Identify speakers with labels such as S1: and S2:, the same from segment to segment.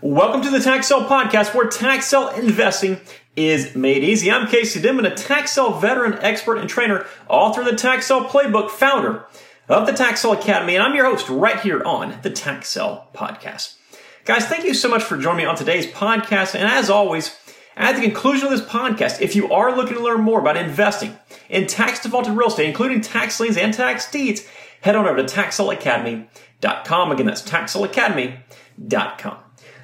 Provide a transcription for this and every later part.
S1: Welcome to the Tax Sale Podcast, where tax sale investing is made easy. I'm Casey Denman, a tax sale veteran, expert, and trainer, author of the Tax Sale Playbook, founder of the Tax Sale Academy, and I'm your host right here on the Tax Sale Podcast. Guys, thank you so much for joining me on today's podcast. And as always, at the conclusion of this podcast, if you are looking to learn more about investing in tax defaulted real estate, including tax liens and tax deeds, head on over to taxsaleacademy.com. Again, that's taxsaleacademy.com.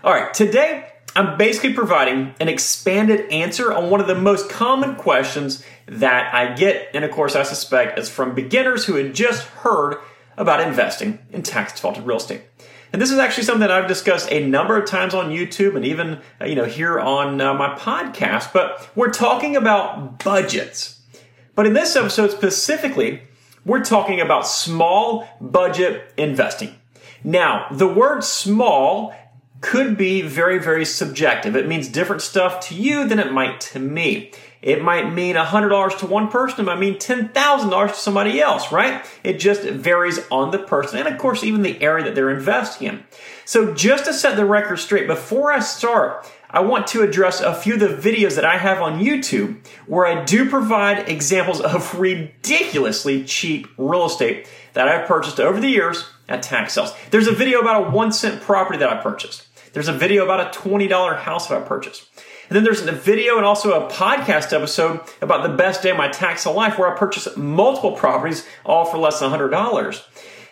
S1: All right, today I'm basically providing an expanded answer on one of the most common questions that I get, and of course, I suspect it's from beginners who had just heard about investing in tax defaulted real estate. And this is actually something I've discussed a number of times on YouTube and even uh, you know here on uh, my podcast. But we're talking about budgets. But in this episode specifically, we're talking about small budget investing. Now, the word small could be very, very subjective. It means different stuff to you than it might to me. It might mean $100 to one person. It might mean $10,000 to somebody else, right? It just varies on the person and, of course, even the area that they're investing in. So, just to set the record straight, before I start, I want to address a few of the videos that I have on YouTube where I do provide examples of ridiculously cheap real estate that I've purchased over the years at tax sales. There's a video about a one cent property that I purchased. There's a video about a $20 house that I purchased. And then there's a video and also a podcast episode about the best day of my tax life where I purchased multiple properties all for less than $100.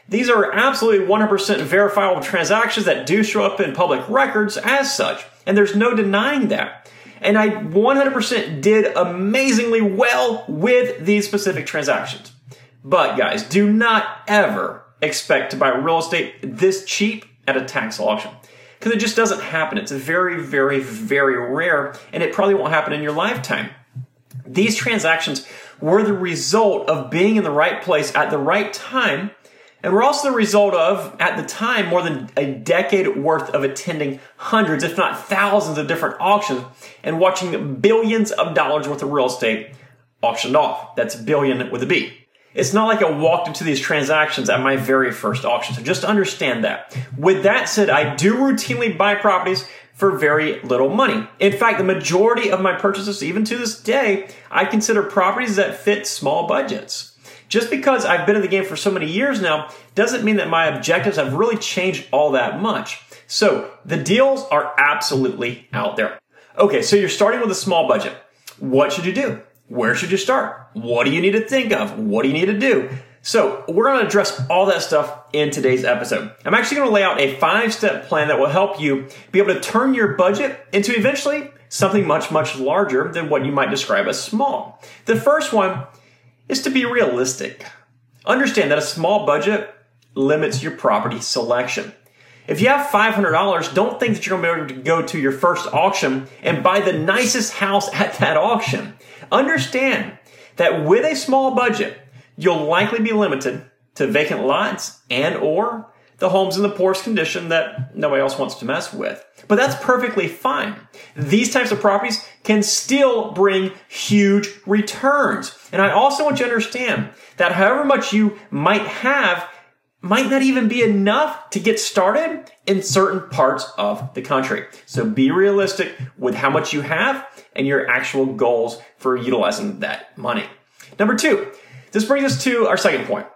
S1: These are absolutely 100% verifiable transactions that do show up in public records as such. And there's no denying that. And I 100% did amazingly well with these specific transactions. But guys, do not ever expect to buy real estate this cheap at a tax auction because it just doesn't happen. It's very, very, very rare, and it probably won't happen in your lifetime. These transactions were the result of being in the right place at the right time, and were also the result of, at the time, more than a decade worth of attending hundreds, if not thousands, of different auctions and watching billions of dollars worth of real estate auctioned off. That's billion with a B. It's not like I walked into these transactions at my very first auction. So just understand that. With that said, I do routinely buy properties for very little money. In fact, the majority of my purchases, even to this day, I consider properties that fit small budgets. Just because I've been in the game for so many years now doesn't mean that my objectives have really changed all that much. So the deals are absolutely out there. Okay, so you're starting with a small budget. What should you do? Where should you start? What do you need to think of? What do you need to do? So, we're going to address all that stuff in today's episode. I'm actually going to lay out a five step plan that will help you be able to turn your budget into eventually something much, much larger than what you might describe as small. The first one is to be realistic. Understand that a small budget limits your property selection. If you have $500, don't think that you're going to be able to go to your first auction and buy the nicest house at that auction. Understand that with a small budget, you'll likely be limited to vacant lots and or the homes in the poorest condition that nobody else wants to mess with. But that's perfectly fine. These types of properties can still bring huge returns. And I also want you to understand that however much you might have might not even be enough to get started in certain parts of the country. So be realistic with how much you have and your actual goals for utilizing that money. Number two, this brings us to our second point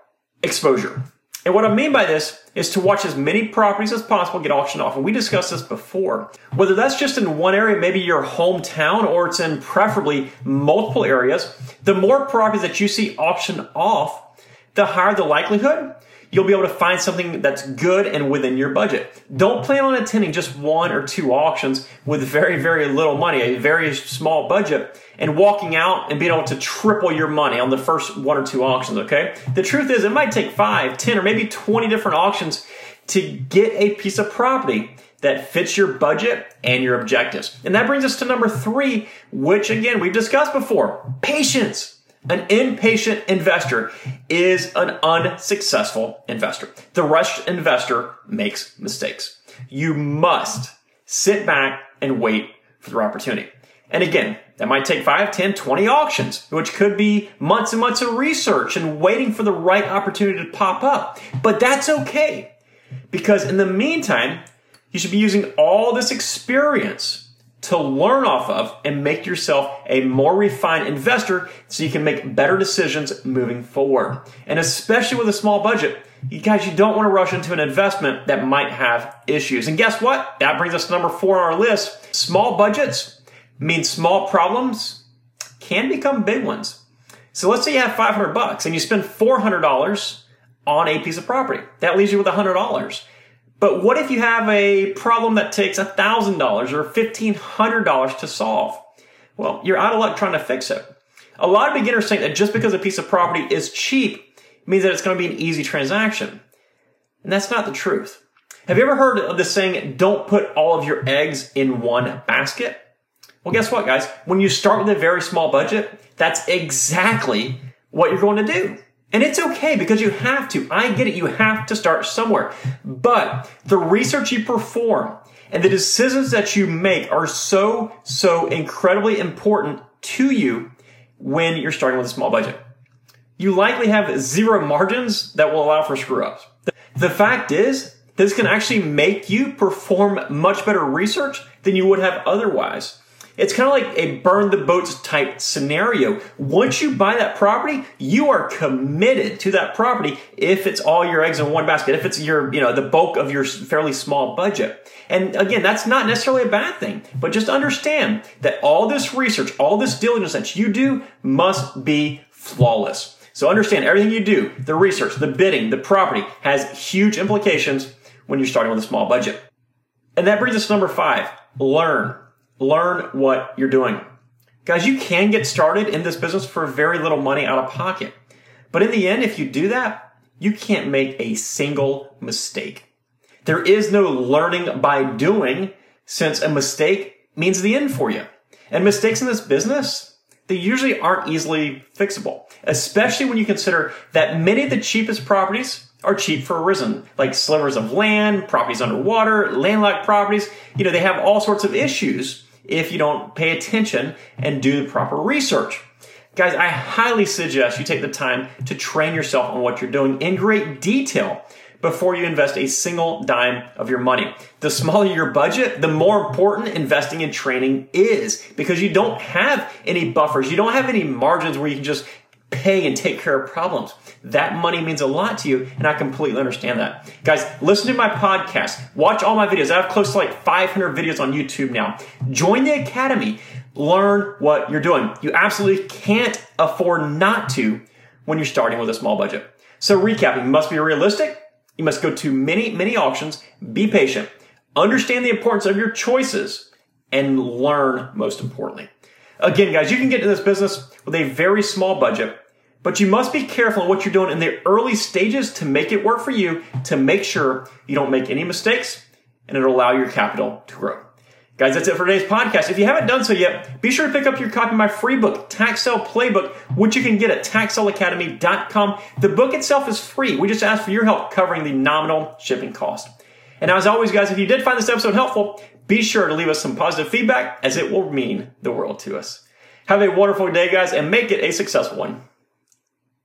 S1: exposure. And what I mean by this is to watch as many properties as possible get auctioned off. And we discussed this before. Whether that's just in one area, maybe your hometown, or it's in preferably multiple areas, the more properties that you see auctioned off, the higher the likelihood you'll be able to find something that's good and within your budget. Don't plan on attending just one or two auctions with very, very little money, a very small budget, and walking out and being able to triple your money on the first one or two auctions, okay? The truth is, it might take five, ten, or maybe 20 different auctions to get a piece of property that fits your budget and your objectives. And that brings us to number three, which again, we've discussed before patience. An impatient investor is an unsuccessful investor. The rushed investor makes mistakes. You must sit back and wait for the opportunity. And again, that might take 5, 10, 20 auctions, which could be months and months of research and waiting for the right opportunity to pop up. But that's okay. Because in the meantime, You should be using all this experience to learn off of and make yourself a more refined investor so you can make better decisions moving forward. And especially with a small budget, you guys, you don't want to rush into an investment that might have issues. And guess what? That brings us to number four on our list. Small budgets mean small problems can become big ones. So let's say you have 500 bucks and you spend $400 on a piece of property. That leaves you with $100. But what if you have a problem that takes $1,000 or $1,500 to solve? Well, you're out of luck trying to fix it. A lot of beginners think that just because a piece of property is cheap means that it's going to be an easy transaction. And that's not the truth. Have you ever heard of the saying, don't put all of your eggs in one basket? Well, guess what, guys? When you start with a very small budget, that's exactly what you're going to do. And it's okay because you have to. I get it. You have to start somewhere. But the research you perform and the decisions that you make are so, so incredibly important to you when you're starting with a small budget. You likely have zero margins that will allow for screw ups. The fact is, this can actually make you perform much better research than you would have otherwise. It's kind of like a burn the boats type scenario. Once you buy that property, you are committed to that property if it's all your eggs in one basket, if it's your, you know, the bulk of your fairly small budget. And again, that's not necessarily a bad thing, but just understand that all this research, all this diligence that you do must be flawless. So understand everything you do, the research, the bidding, the property has huge implications when you're starting with a small budget. And that brings us to number five, learn learn what you're doing. Guys, you can get started in this business for very little money out of pocket. But in the end, if you do that, you can't make a single mistake. There is no learning by doing since a mistake means the end for you. And mistakes in this business, they usually aren't easily fixable, especially when you consider that many of the cheapest properties are cheap for a reason, like slivers of land, properties underwater, landlocked properties. You know, they have all sorts of issues if you don't pay attention and do the proper research. Guys, I highly suggest you take the time to train yourself on what you're doing in great detail before you invest a single dime of your money. The smaller your budget, the more important investing in training is because you don't have any buffers. You don't have any margins where you can just pay and take care of problems. That money means a lot to you, and I completely understand that. Guys, listen to my podcast, watch all my videos. I have close to like 500 videos on YouTube now. Join the academy, learn what you're doing. You absolutely can't afford not to when you're starting with a small budget. So, recapping, you must be realistic. You must go to many, many auctions, be patient, understand the importance of your choices, and learn most importantly. Again, guys, you can get into this business with a very small budget but you must be careful in what you're doing in the early stages to make it work for you, to make sure you don't make any mistakes, and it'll allow your capital to grow. Guys, that's it for today's podcast. If you haven't done so yet, be sure to pick up your copy of my free book, Tax Sale Playbook, which you can get at taxsaleacademy.com. The book itself is free. We just ask for your help covering the nominal shipping cost. And as always, guys, if you did find this episode helpful, be sure to leave us some positive feedback as it will mean the world to us. Have a wonderful day, guys, and make it a successful one.